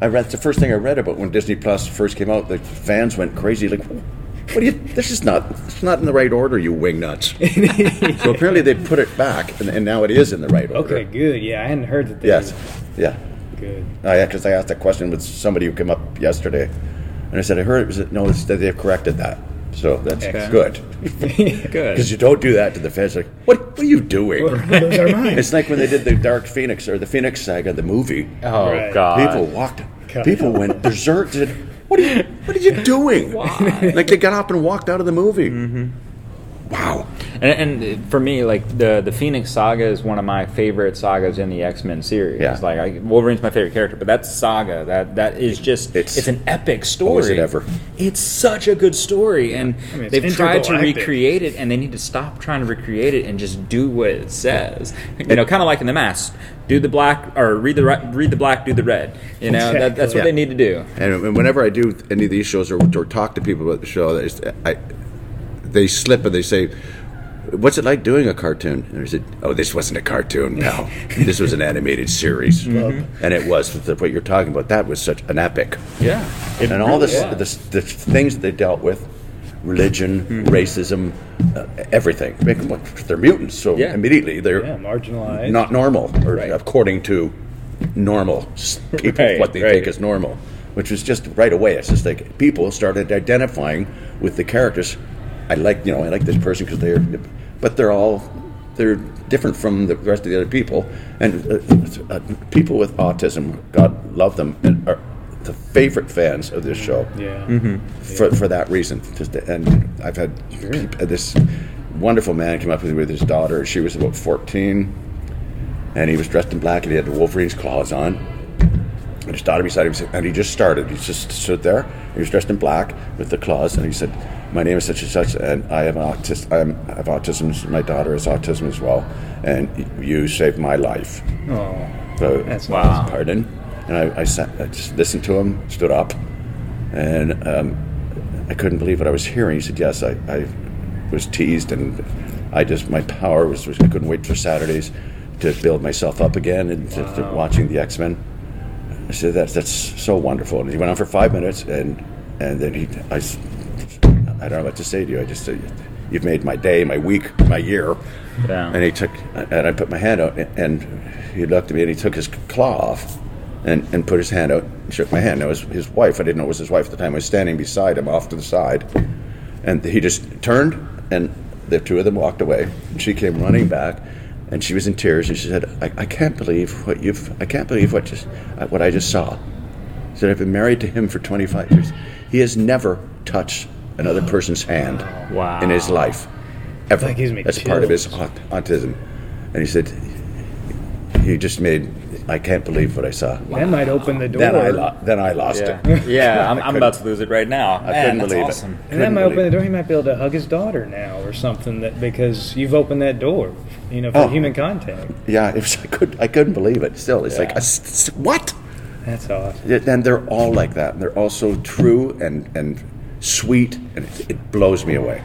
I read the first thing I read about when Disney Plus first came out. The fans went crazy. Like, what do you? This is not. It's not in the right order, you wing nuts. so apparently they put it back, and, and now it is in the right order. Okay, good. Yeah, I hadn't heard that. They Yes. Yeah. Good. Oh, I because I asked that question with somebody who came up yesterday, and I said I heard it was no, it's, they've corrected that. So that's Excellent. good good. because you don't do that to the fans. Like, what? What are you doing? Those are mine. It's like when they did the Dark Phoenix or the Phoenix Saga, the movie. oh Right. God. People walked. God. People went berserk. Said, "What are you? What are you doing?" Like they got up and walked out of the movie. Mm-hmm. Wow. And, and for me, like the the Phoenix Saga is one of my favorite sagas in the X Men series. Yeah. Like I, Wolverine's my favorite character, but that saga that that is just It's- it's, an epic story. Is it ever? It's such a good story, and mean, they've tried to recreate it, and they need to stop trying to recreate it and just do what it says. You know, kind of like in the Mask, do the black or read the read the black, do the red. You know, that, that's what Yeah. they need to do. And whenever I do any of these shows or, or talk to people about the show, they, I, they slip and they say, "What's it like doing a cartoon?" And I said, "Oh, this wasn't a cartoon. No, this was an animated series, and it was what you're talking about. That was such an epic, Yeah, and all really this, the, the things that they dealt with." Religion, racism, uh, everything. They're mutants, so Yeah. immediately they're Yeah, marginalized. not normal, or Right. according to normal people, Right, what they right. think is normal, which was just right away. It's just like people started identifying with the characters. I like, you know, I like this person because they're, but they're all they're different from the rest of the other people, and uh, uh, people with autism, God love them, and are the favorite fans of this show Yeah. for, for that reason. Just and I've had peop- this wonderful man come up with me with his daughter. She was about fourteen, and he was dressed in black and he had the Wolverine's claws on. And his daughter beside him, and he just started. He just stood there. He was dressed in black with the claws, and he said, "My name is such and such, and I am an. I, have autism. My daughter has autism as well, and you saved my life." Oh, So, That's Wow. Pardon. And I, I, sat, I just listened to him, stood up, and um, I couldn't believe what I was hearing. He said, "Yes, I, I was teased, and I just my power was, was I couldn't wait for Saturdays to build myself up again and to, to watching the X Men." I said, "That's that's so wonderful." And he went on for five minutes, and and then he, I, I don't know what to say to you. I just said, "You've made my day, my week, my year." Yeah. And he took, and I put my hand out, and he looked at me, and he took his claw off, and, and put his hand out, and shook my hand. It was his wife. I didn't know it was his wife at the time. I was standing beside him, off to the side, and he just turned, and the two of them walked away. And she came running back, and she was in tears, and she said, "I, I can't believe what you've, I can't believe what just, uh, what I just saw." She said, "I've been married to him for 25 years. He has never touched another person's hand Wow. in his life." Ever. That gives me That's part of his aut- autism. And he said, he just made. I can't believe what I saw. That might open the door. Then I lo- then I lost Yeah, it. yeah. I'm, I I'm about to lose it right now. I couldn't believe awesome. it. and that Couldn't might open believe the door. He might be able to hug his daughter now or something. That because you've opened that door, you know, for Oh. human contact. Yeah, it was. I could. I couldn't believe it. Still, it's like Yeah. a s- s- what? That's awesome. Yeah, And they're all like that. And they're all so true and and sweet, and it, it blows me away.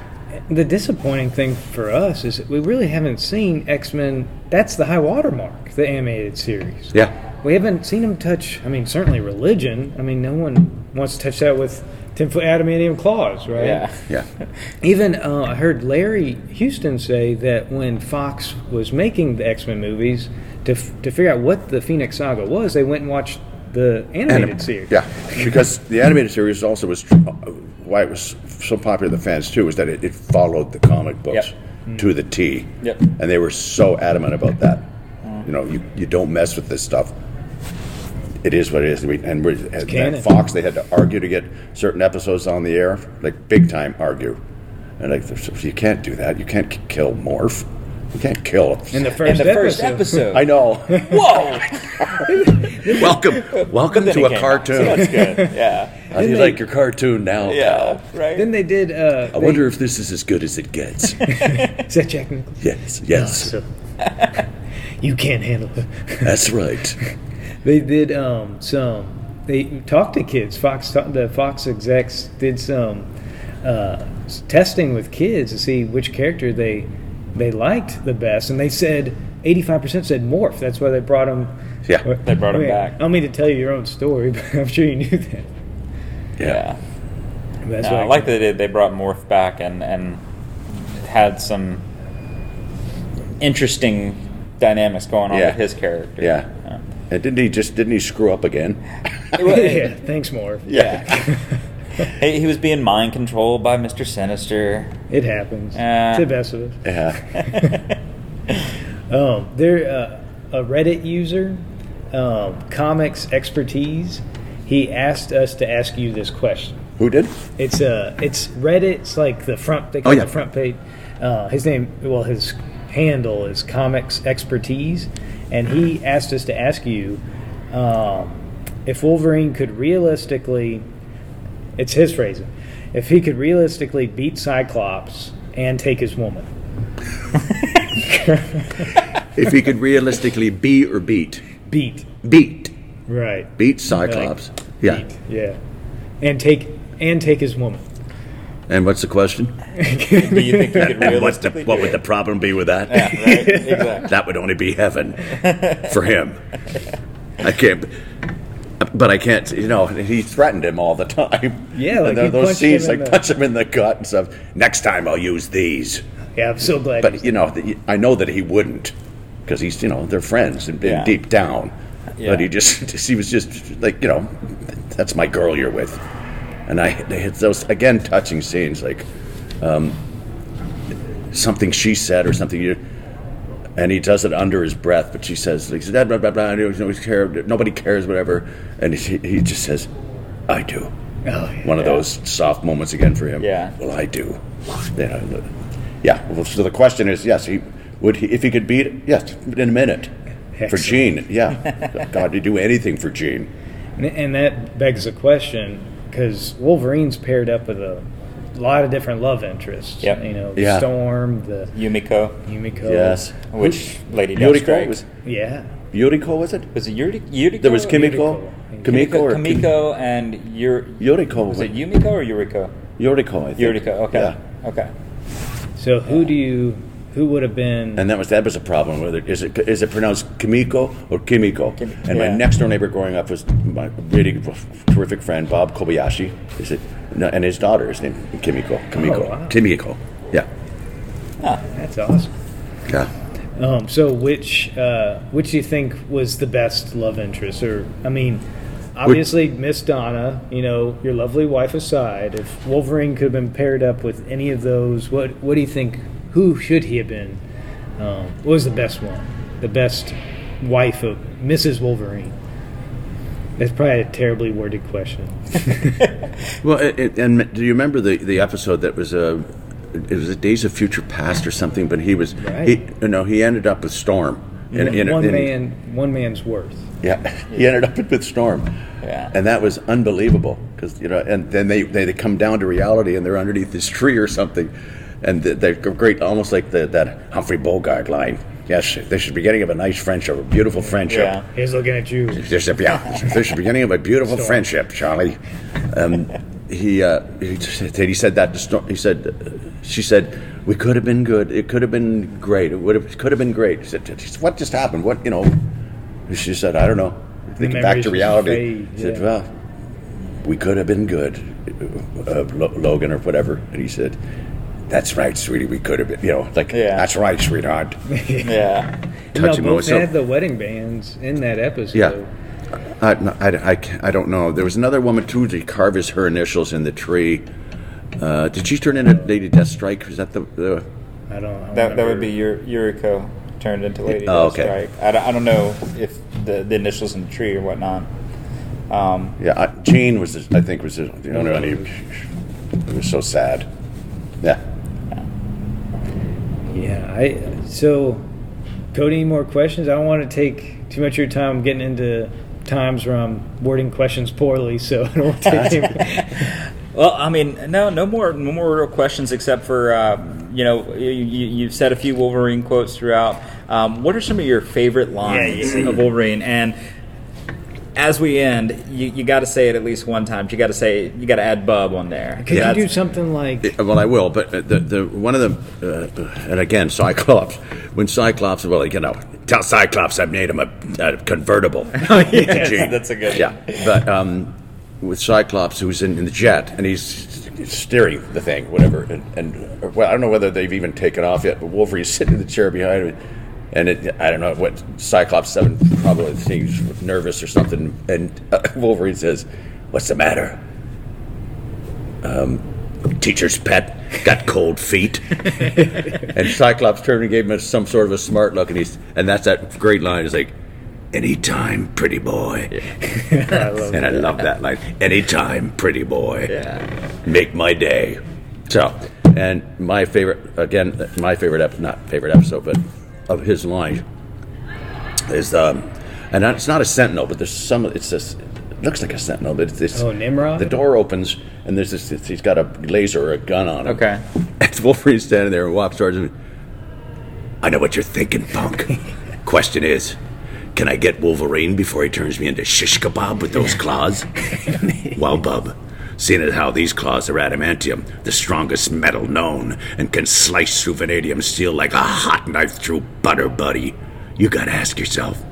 The disappointing thing for us is that we really haven't seen X Men. That's the high watermark, the animated series. Yeah. We haven't seen him touch. I mean, certainly religion. I mean, no one wants to touch that with ten foot adamantium claws, right? Yeah. Yeah. Even uh, I heard Larry Houston say that when Fox was making the X Men movies, to f- to figure out what the Phoenix Saga was, they went and watched the animated Anim- series. Yeah, because the animated series also was tr- uh, why it was so popular with the fans too was that it, it followed the comic books Yep. to the T. Yep. And they were so adamant about that. You know, you, you don't mess with this stuff. It is what it is. We, and we're, at, Fox, they had to argue to get certain episodes on the air, like big time argue. And like, you can't do that. You can't kill Morph. You can't kill. In the In first the first episode. episode. I know. Whoa! welcome, welcome to a cartoon. That's good. Yeah. How do you they- like your cartoon now, Yeah. pal? Right. Then they did. Uh, I wonder if this is as good as it gets. is that Jack Nicholson? yes, yes, So, you can't handle it. that's right. They did um, some. They talked to kids. Fox, the Fox execs did some uh, s- testing with kids to see which character they they liked the best, and they said eighty five percent said Morph. That's why they brought him. Yeah. They brought him I mean, back. I don't mean to tell you your own story, but I'm sure you knew that. Yeah. That's No, why I like that they did. They brought Morph back and and had some interesting dynamics going on Yeah. with his character. Yeah. And didn't he just didn't he screw up again? yeah, thanks, Morph. Yeah. hey, he was being mind controlled by Mr. Sinister. It happens. Uh, it's the best of us. Yeah. Um, they're uh, a Reddit user, um, comics expertise. He asked us to ask you this question. Who did? It's uh, it's Reddit. It's like the front. They call Oh, yeah. the front page. Uh, his name, well, his handle is comics expertise, and he asked us to ask you um, if Wolverine could realistically. It's his phrasing. If he could realistically beat Cyclops and take his woman. If he could realistically be or beat, Beat. beat, Right. beat Cyclops. Yeah. Beat. Yeah. And take and take his woman. And what's the question? Do you think he could And what's the, what do would the problem be with that? Yeah, right? Exactly. That would only be heaven for him. I can't. But I can't. You know, he threatened him all the time. Yeah, like and he those punched scenes him in like the- punch him in the gut and stuff. Next time I'll use these. Yeah, I'm so glad. But you know, the- I know that he wouldn't because he's you know they're friends and Yeah. deep down. Yeah. But he just he was just like you know, that's my girl you're with, and I they had those again touching scenes like, um, something she said or something you. And he does it under his breath, but she says, like, blah, blah, blah, blah, nobody cares, nobody cares, whatever. And he, he just says, I do. oh, yeah. One of those soft moments again for him. Yeah. Well, I do. Yeah. Yeah. Well, so the question is, yes, he would he if he could beat it? Yes, in a minute. For Excellent. Jean, yeah. God, to do anything for Jean. And, and that begs the question because Wolverine's paired up with a lot of different love interests. Yep. You know, Yeah. Storm, the Yumiko, Yumiko. Yes. which Lady Yuriko Deathstrike was Yeah. Yuriko was it? was it Yuri, Yuriko? There was or- Kimiko. Yuriko. Kimiko or Kamiko and Yur, Yuriko. was it Yumiko or Yuriko? Yuriko, I think. Yuriko. Okay. Yeah. Okay. So who do you? Who would have been? And that was that was a problem. Whether is it is it pronounced Kimiko or Kimiko? Kim- and my next door neighbor growing up was my really terrific friend Bob Kobayashi. Is it? And his daughter is named Kimiko. Kimiko. Oh, wow. Kimiko. Yeah. Ah, That's awesome. Yeah. Um, so which uh, which do you think was the best love interest? Or I mean, obviously Miss Donna, you know, your lovely wife aside, if Wolverine could have been paired up with any of those, what what do you think? Who should he have been? Um, what was the best one? The best wife of Mrs. Wolverine? That's probably a terribly worded question. Well, it, it, and do you remember the, the episode that was a it was a Days of Future Past or something? But he was Right. he you know he ended up with Storm In- in- one in- man, one man's worth. Yeah, he ended up with Storm. Yeah. and that was unbelievable because you know, and then they, they they come down to reality and they're underneath this tree or something, and they- they're great, almost like the, that Humphrey Bogart line. Yes, this is the beginning of a nice friendship, a beautiful friendship. Yeah. He's looking at you. This is, yeah, this is the beginning of a beautiful Storm. friendship, Charlie. Um, he, uh, he said he said that to He said, she said, we could have been good. It could have been great. It would have could have been great. He said, what just happened? What you know? She said, I don't know. Thinking back to reality. fade, He said, yeah. well, we could have been good, uh, Logan or whatever. And he said, that's right, sweetie. We could have been. You know, like Yeah. that's right, sweetheart. Yeah. You know, Touching both had the wedding bands in that episode. Yeah. I, no, I, I, I don't know. There was another woman too. They carve his her initials in the tree. Uh, did she turn into Lady Deathstrike? Is that the? the I don't. I don't That, that would be your Yuriko turned into Lady Oh, okay. Deathstrike. I don't, I don't know if the, the initials in the tree or whatnot. Um, yeah, I, Jean was. The, I think was the, the only one. He, it was so sad. Yeah. Yeah. I so. Cody, any more questions? I don't want to take too much of your time getting into times where I'm wording questions poorly, so I don't want to take any- Well, I mean, no, no more, no more real questions except for uh, you know you, you, you've said a few Wolverine quotes throughout. Um, what are some of your favorite lines of Wolverine? And as we end, you, you got to say it at least one time. You got to say you got to add Bub on there. Could you do something like Uh, Well, I will, but uh, the, the one of the, uh, and again, Cyclops. When Cyclops, well, you know, tell Cyclops I made him a, a convertible. Oh, yes, that's a good. Yeah, but um, with Cyclops, who's in, in the jet, and he's steering the thing, whatever, and, and well, I don't know whether they've even taken off yet. But Wolverine's sitting in the chair behind him, and it, I don't know what Cyclops seven probably seems nervous or something, and uh, Wolverine says, "What's the matter?" Um, teacher's pet got cold feet, and Cyclops turned and gave him some sort of a smart look, and he's and that's that great line. He's like. Anytime, pretty boy. I love And I love that line. Anytime, pretty boy. Yeah. Make my day. So, and my favorite, again, my favorite, ep- not favorite episode, but of his line is, um, and it's not a sentinel, but there's some, it's this, it looks like a sentinel, but it's this. Oh, Nimrod? The door opens, and there's this, he's got a laser or a gun on him. Okay. And Wolverine's standing there and walks towards him. I know what you're thinking, punk. Question is, can I get Wolverine before he turns me into shish kebab with those claws? well, bub, seeing as how these claws are adamantium, the strongest metal known, and can slice through vanadium steel like a hot knife through butter, buddy, you gotta ask yourself,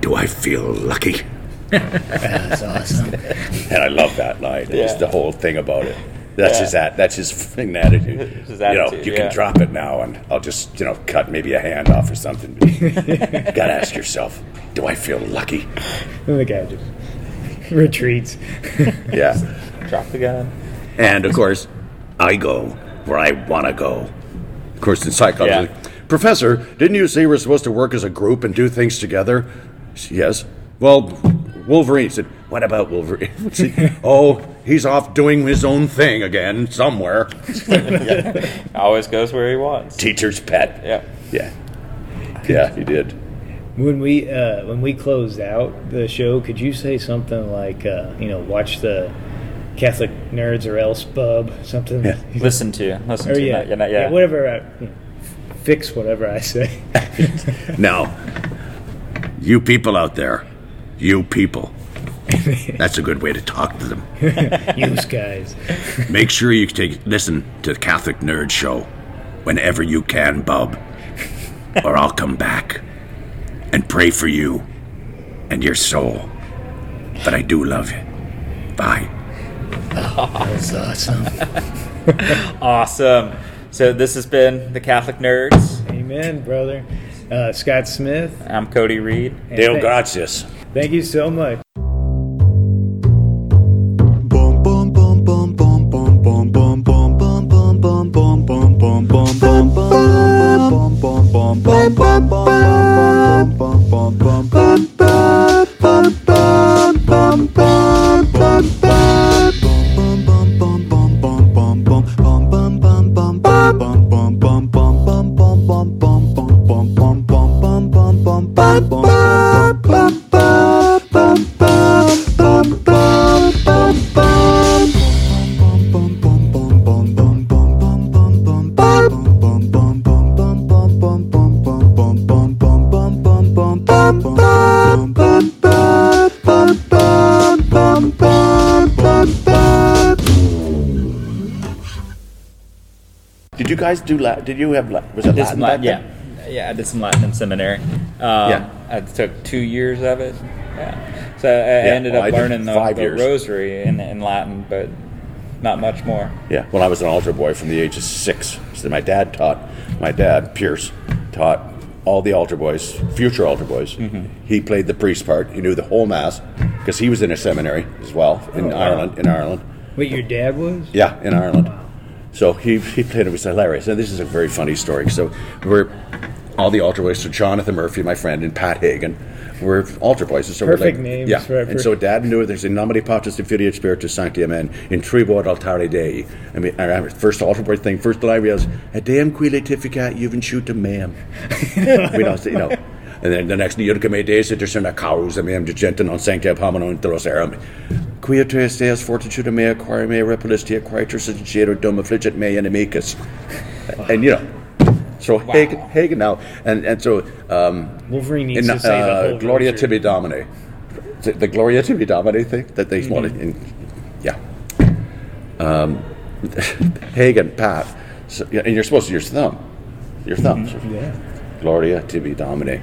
do I feel lucky? That's awesome. And I love that line. It's Yeah. the whole thing about it. That's Yeah. his at. That's his fucking attitude. His you know, you yeah. can drop it now, and I'll just you know cut maybe a hand off or something. Gotta ask yourself, do I feel lucky? And the guy just retreats. Yeah. Drop the gun. And of course, I go where I want to go. Of course, in Cyclops, Yeah. like, Professor, didn't you say we're supposed to work as a group and do things together? Yes. Well, Wolverine said, What about Wolverine? oh, he's off doing his own thing again somewhere. Always goes where he wants. Teacher's pet. Yeah. Yeah. Yeah, he did. When we uh, when we closed out the show, could you say something like, uh, you know, watch the Catholic nerds or else bub something? Yeah. Listen to. Listen Or to. yeah, Not, yeah, yeah. whatever. I, you know, fix whatever I say. Now, you people out there, you people, that's a good way to talk to them. Use guys. Make sure you take listen to the Catholic Nerd Show whenever you can, bub, or I'll come back and pray for you and your soul. But I do love you. Bye. That's awesome. Awesome. So this has been the Catholic Nerds. Amen, brother. Uh, Scott Smith. I'm Cody Reed. and Dale thank- gracias. Thank you so much. Guys do Latin? Did you have La- was it Did Latin some back Latin, yeah, yeah. I did some Latin in seminary. Um, Yeah. I took two years of it. Yeah, so I, I ended well, up I learning the, the rosary in, in Latin, but not much more. Yeah, when I was an altar boy from the age of six. So my dad taught, my dad, Pierce, taught all the altar boys, future altar boys. Mm-hmm. He played the priest part. He knew the whole mass because he was in a seminary as well in wow. Ireland. In Ireland, Wait, your dad was? yeah, in Ireland. So he, he played it was hilarious. And this is a very funny story. So we're all the altar boys. So Jonathan Murphy, my friend, and Pat Hagen. We're altar boys. And so we're Perfect like, names Yeah. for- and so Dad knew it. There's a nomine Patris et Spiritus Sancti Amen in tribord altare Dei. I mean, I remember first altar boy thing. First line was "Et Deum qui letificat juventutem meam." we know, you know. And then the next Iurca me Deus et discerna causam meam digentum non sancta homino in rosarum. Quia tres Deus fortitude mea quae mea repolistia quaetus et gero dum affligit mea inimicus. And you know, so Hagen, Hagen now, and and so um, Wolverine needs in, to say the uh, whole Gloria. Tibi Domine, the, the Gloria Tibi Domine thing that they Mm-hmm. wanted, in, yeah. Um, Hagen, Pat, so, and you're supposed to use your thumb, your thumb. Mm-hmm. Yeah. Gloria Tibi Domine.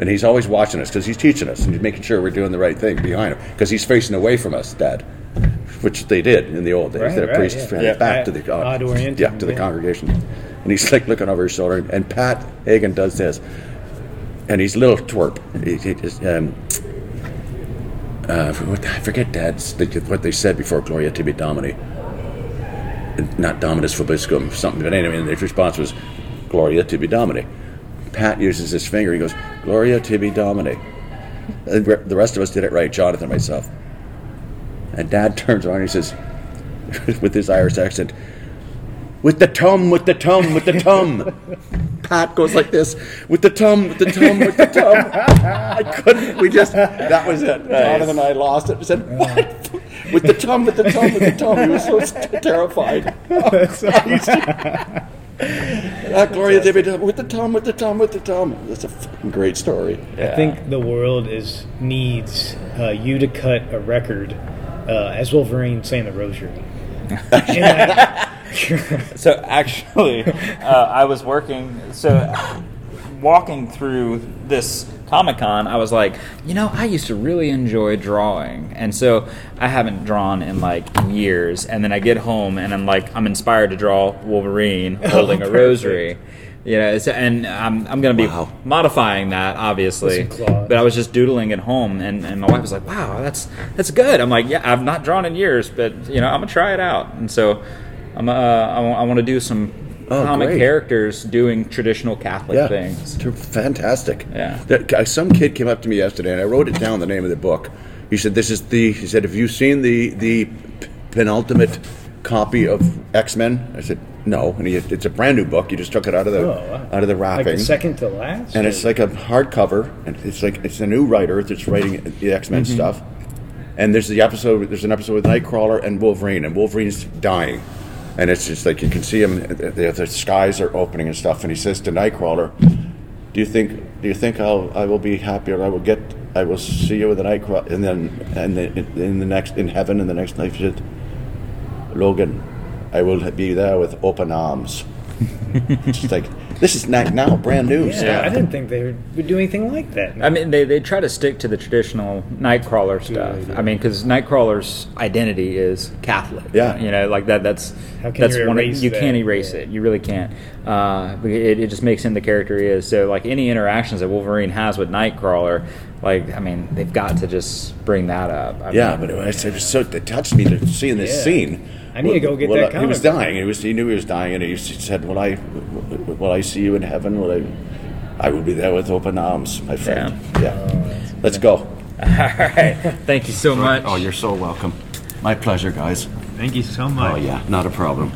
And he's always watching us because he's teaching us and he's making sure we're doing the right thing behind him because he's facing away from us, Dad, which they did in the old days. Right, the right, priest yeah. Yeah. his back to the Odd oriented, yeah, to the yeah. congregation, and he's like looking over his shoulder. And Pat Hagen does this, and he's a little twerp. He, he just, um, uh, I forget Dad's what they said before Gloria Tibi Domini. Not Dominus Vobiscum, something. But anyway, the response was Gloria Tibi Domini. Pat uses his finger. He goes Gloria Tibi Domini. The rest of us did it right, Jonathan and myself. And Dad turns around and he says, with his Irish accent, with the tum, with the tum, with the tum. Pat goes like this, with the tum, with the tum, with the tum. I couldn't, we just, that was it. Jonathan and I lost it. We said, what? With the tum, with the tum, with the tum. He was so terrified. Ah, Gloria David, with the Tom, with the Tom, with the Tom. That's a fucking great story. I think the world is needs uh, you to cut a record uh, as Wolverine saying the rosary. And So actually, uh, I was working. So walking through this Comic Con, I was like, you know, I used to really enjoy drawing, and so I haven't drawn in like years. And then I get home and I'm like, I'm inspired to draw Wolverine holding a rosary. You know, it's, and I'm, I'm going to be Wow. modifying that obviously. With some claws. But I was just doodling at home, and, and my wife was like, "Wow, that's that's good." I'm like, "Yeah, I've not drawn in years, but you know, I'm gonna try it out." And so, I'm uh, I, want to do some Oh, comic great. characters doing traditional Catholic Yeah, things. They're fantastic. Yeah. There- some kid came up to me yesterday, and I wrote it down. The name of the book. He said, "This is the." He said, "Have you seen the the penultimate copy of X Men?" I said, "No." And he, it's a brand new book. You just took it out of the Oh, wow. out of the like wrapping. the second to last. and it's like a hardcover, and it's like it's a new writer that's writing the X Mm-hmm. Men stuff. And there's the episode. There's an episode with Nightcrawler and Wolverine, and Wolverine's dying, and it's just like you can see him. The, the skies are opening and stuff, and he says to Nightcrawler, "Do you think? Do you think I'll I will be happier? I will get? I will see you with the Nightcrawler, and then and then in the next in heaven in the next life." He said, "Logan, I will be there with open arms." just like this is not now brand new yeah, stuff. I didn't think they would do anything like that. I mean, they, they try to stick to the traditional Nightcrawler stuff. idea. I mean, because Nightcrawler's identity is Catholic. Yeah. you know, like that. That's How can that's you one. Of, you that? can't erase Yeah. it. You really can't. Uh, it, it just makes him the character he is. So, like any interactions that Wolverine has with Nightcrawler, like I mean, they've got to just bring that up. I Yeah, mean, but it was, it was so it touched me to see in this Yeah. scene. I need to go get Well, that He was dying. He was. He knew he was dying, and he said, "Will I? Will I see you in heaven? Will I? I will be there with open arms, my friend." Yeah. Let's go. All right. Thank you so much. Oh, you're so welcome. My pleasure, guys. Thank you so much. Oh yeah, not a problem.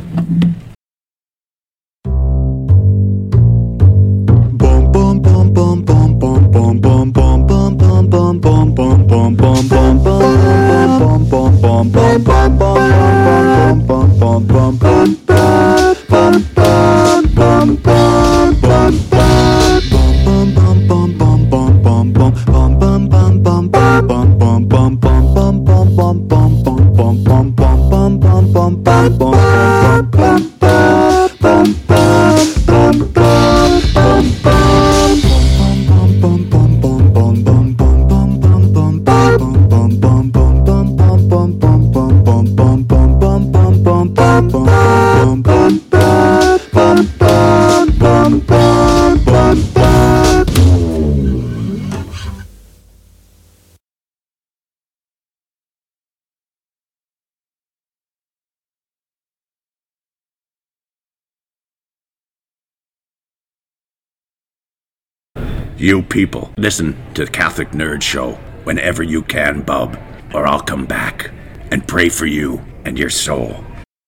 You people, listen to the Catholic Nerd Show whenever you can, bub, or I'll come back and pray for you and your soul.